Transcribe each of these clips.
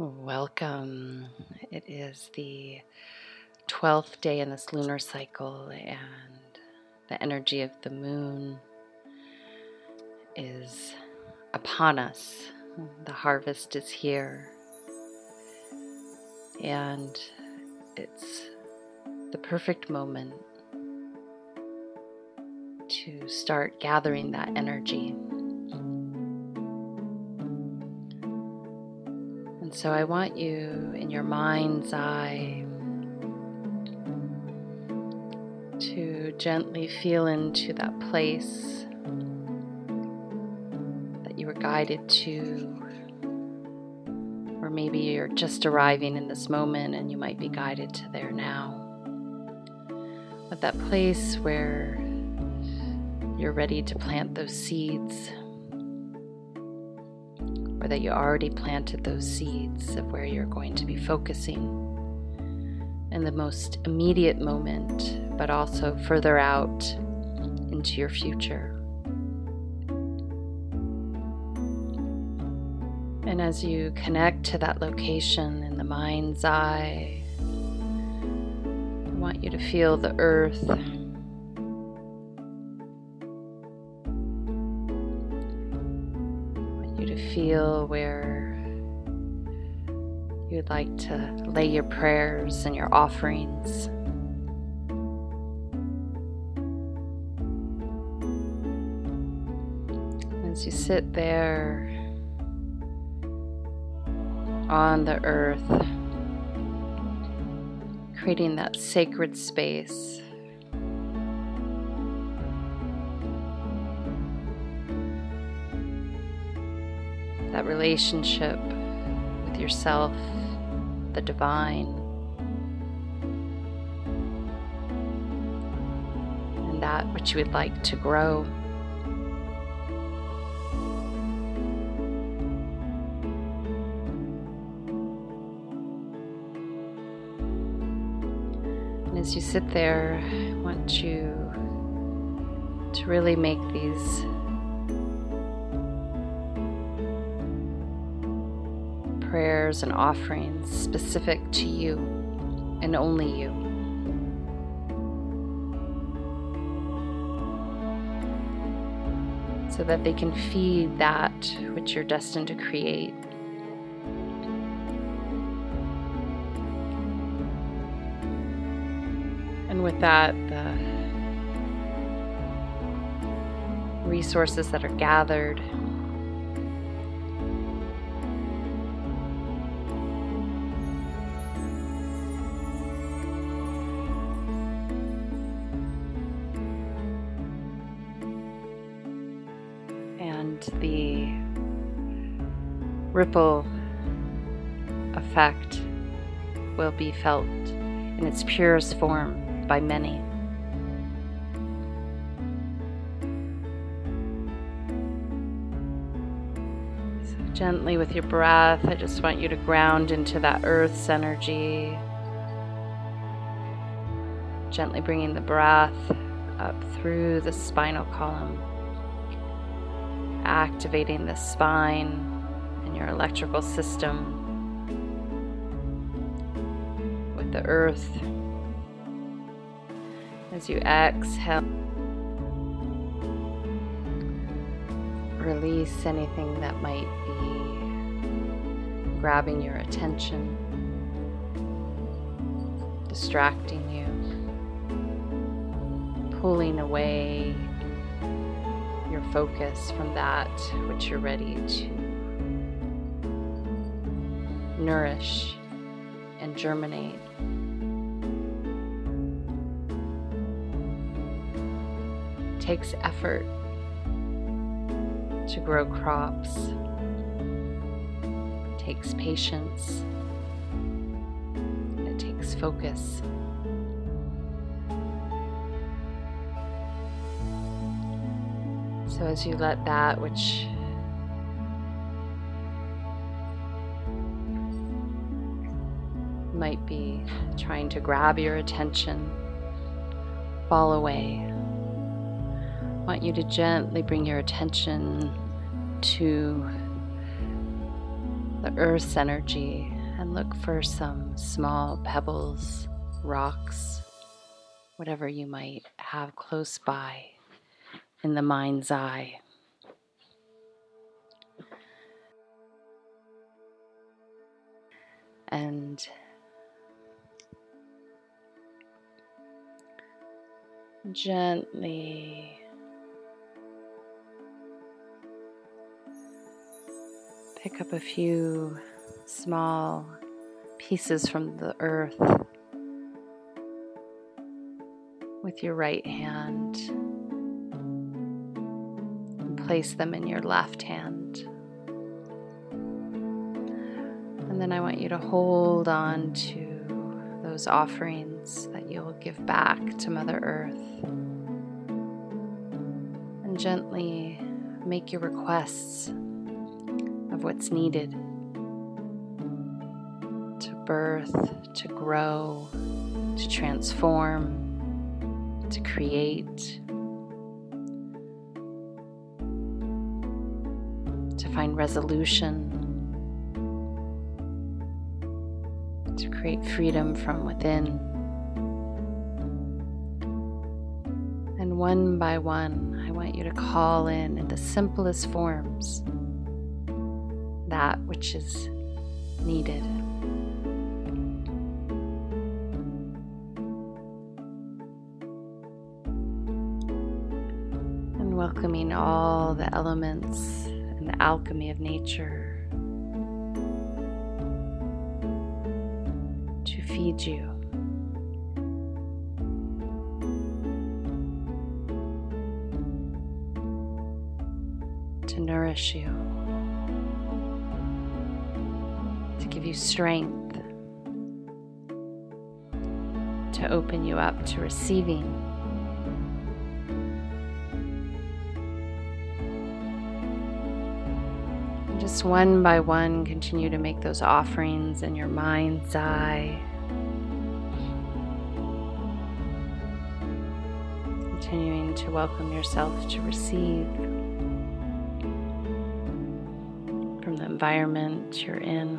Welcome. It is the 12th day in this lunar cycle, and the energy of the moon is upon us. The harvest is here, and it's the perfect moment to start gathering that energy. So I want you in your mind's eye to gently feel into that place that you were guided to, or maybe you're just arriving in this moment and you might be guided to there now. But that place where you're ready to plant those seeds that you already planted those seeds of where you're going to be focusing in the most immediate moment, but also further out into your future. And as you connect to that location in the mind's eye, I want you to feel the earth feel where you'd like to lay your prayers and your offerings. As you sit there on the earth, creating that sacred space relationship with yourself, the divine, and that which you would like to grow. And as you sit there, I want you to really make these prayers and offerings specific to you and only you. So that they can feed that which you're destined to create. And with that, the resources that are gathered ripple effect will be felt in its purest form by many. So gently with your breath, I just want you to ground into that earth's energy. Gently bringing the breath up through the spinal column activating the spine your electrical system with the earth. As you exhale, release anything that might be grabbing your attention, distracting you, pulling away your focus from that which you're ready to nourish and germinate. It takes effort to grow crops. It takes patience. It takes focus. So as you let that which might be trying to grab your attention fall away, I want you to gently bring your attention to the Earth's energy and look for some small pebbles, rocks, whatever you might have close by in the mind's eye. And gently pick up a few small pieces from the earth with your right hand and place them in your left hand. And then I want you to hold on to those offerings that you'll give back to Mother Earth and gently make your requests of what's needed to birth, to grow, to transform, to create, to find resolution, to create freedom from within. One by one, I want you to call in in the simplest forms that which is needed. And welcoming all the elements and the alchemy of nature to feed you. Nourish you. To give you strength, to open you up to receiving. Just one by one, continue to make those offerings in your mind's eye. Continuing to welcome yourself to receive environment you're in.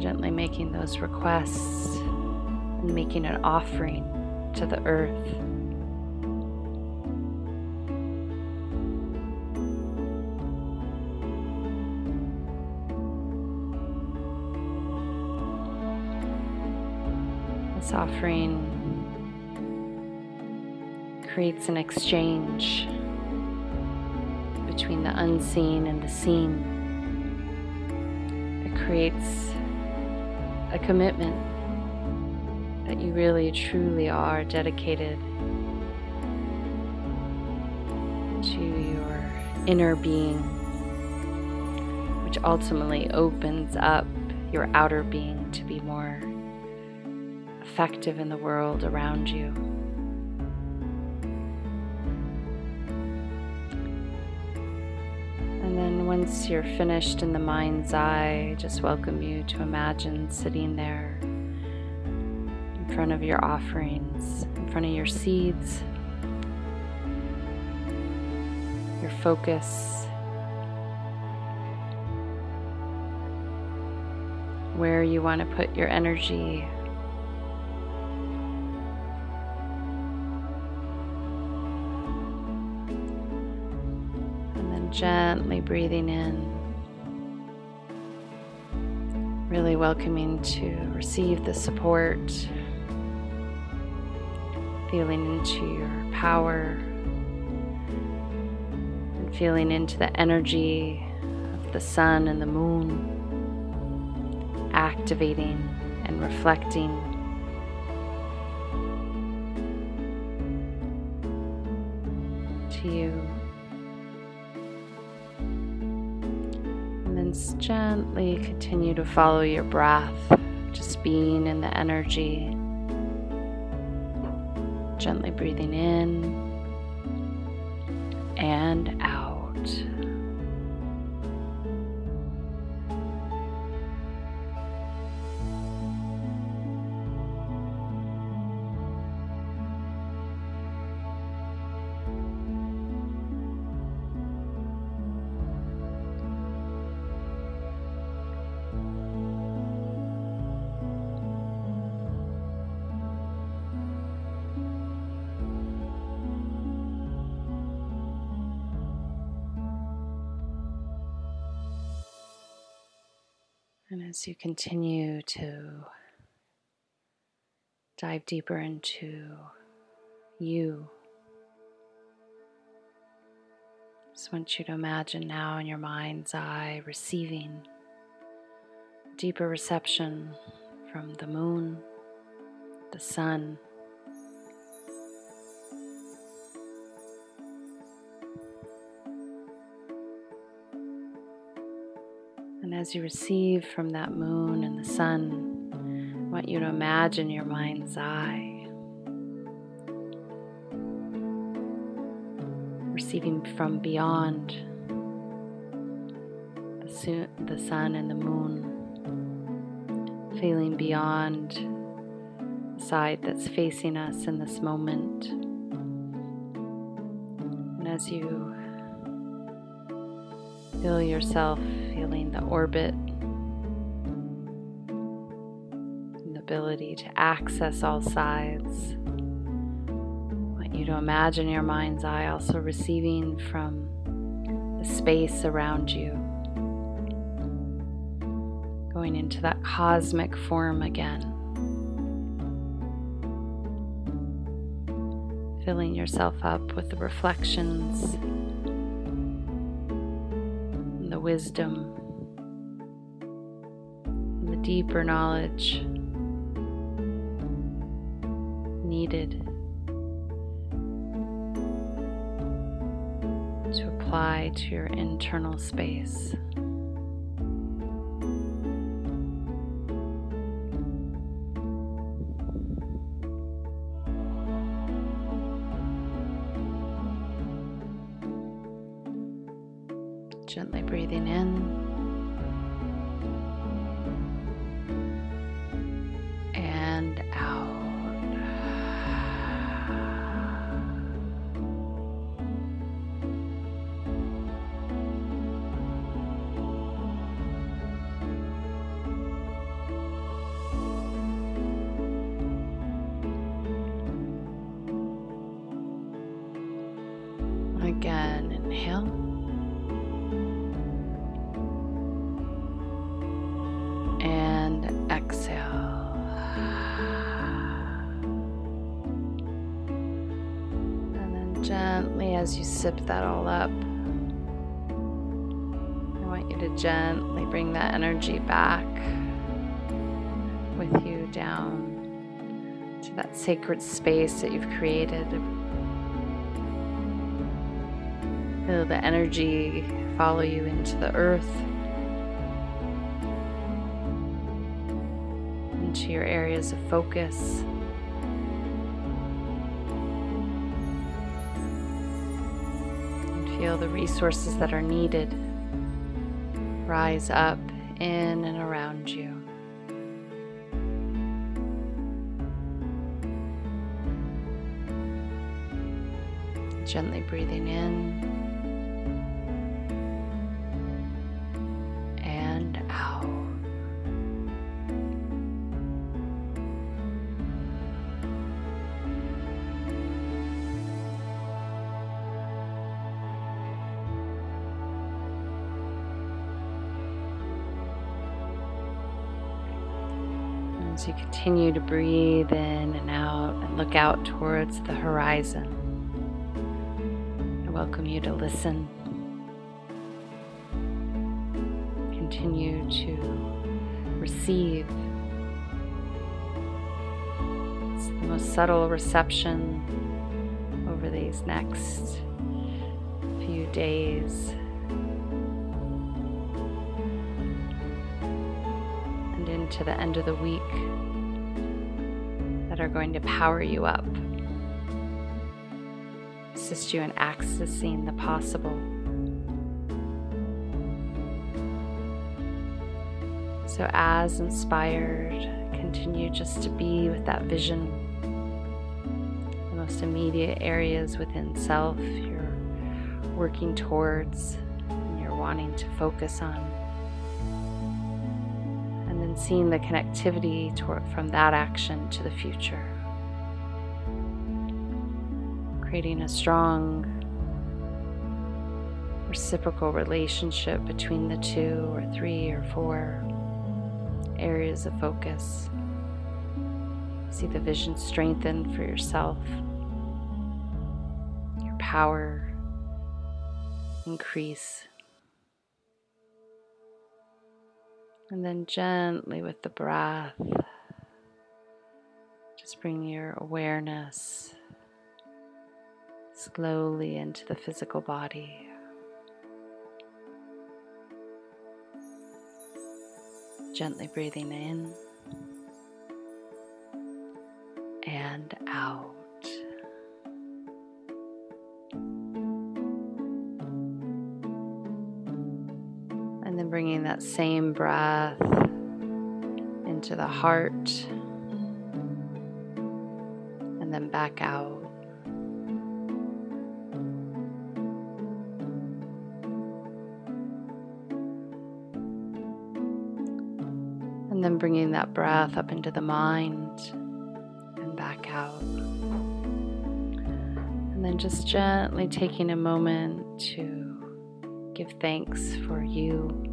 gently making those requests and making an offering to the earth. This offering creates an exchange between the unseen and the seen. It creates a commitment that you really truly are dedicated to your inner being, which ultimately opens up your outer being to be more effective in the world around you. Once you're finished in the mind's eye, just welcome you to imagine sitting there in front of your offerings, in front of your seeds, your focus, where you want to put your energy gently breathing in, really welcoming to receive the support, feeling into your power, and feeling into the energy of the sun and the moon, activating and reflecting. Gently continue to follow your breath, just being in the energy. Gently breathing in and And as you continue to dive deeper into you, just want you to imagine now in your mind's eye receiving deeper reception from the moon, the sun. As you receive from that moon and the sun, I want you to imagine your mind's eye receiving from beyond the, sun, and the moon, feeling beyond the side that's facing us in this moment. And as you feel yourself feeling the orbit and the ability to access all sides. I want you to imagine your mind's eye also receiving from the space around you, going into that cosmic form again. Filling yourself up with the reflections wisdom, and the deeper knowledge needed to apply to your internal space. Breathing in gently, as you sip that all up, I want you to gently bring that energy back with you down to that sacred space that you've created. Feel the energy follow you into the earth. into your areas of focus. Feel the resources that are needed rise up in and around you. Gently breathing in As you continue to breathe in and out and look out towards the horizon, I welcome you to listen. Continue to receive. It's the most subtle reception over these next few days. Into the end of the week that are going to power you up, assist you in accessing the possible. So, as inspired, continue just to be with that vision, the most immediate areas within self you're working towards and you're wanting to focus on seeing the connectivity toward, from that action to the future. Creating a strong reciprocal relationship between the two, or three, or four. areas of focus. See the vision strengthen for yourself, your power increase. And then gently with the breath, just bring your awareness slowly into the physical body. Gently breathing in and out. Bringing that same breath into the heart and then back out. And then bringing that breath up into the mind and back out. And then just gently taking a moment to give thanks for you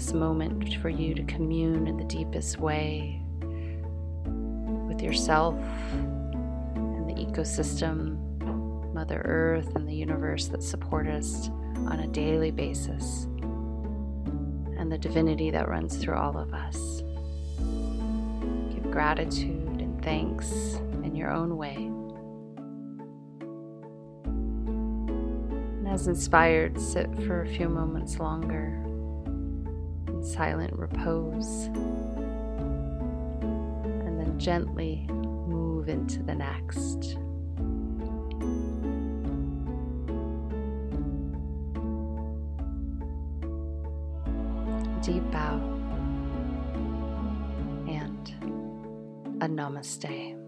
this moment, for you to commune in the deepest way with yourself and the ecosystem, Mother Earth, and the universe that support us on a daily basis and the divinity that runs through all of us. Give gratitude and thanks in your own way. And as inspired, sit for a few moments longer silent repose. And then gently move into the next. deep bow and a namaste.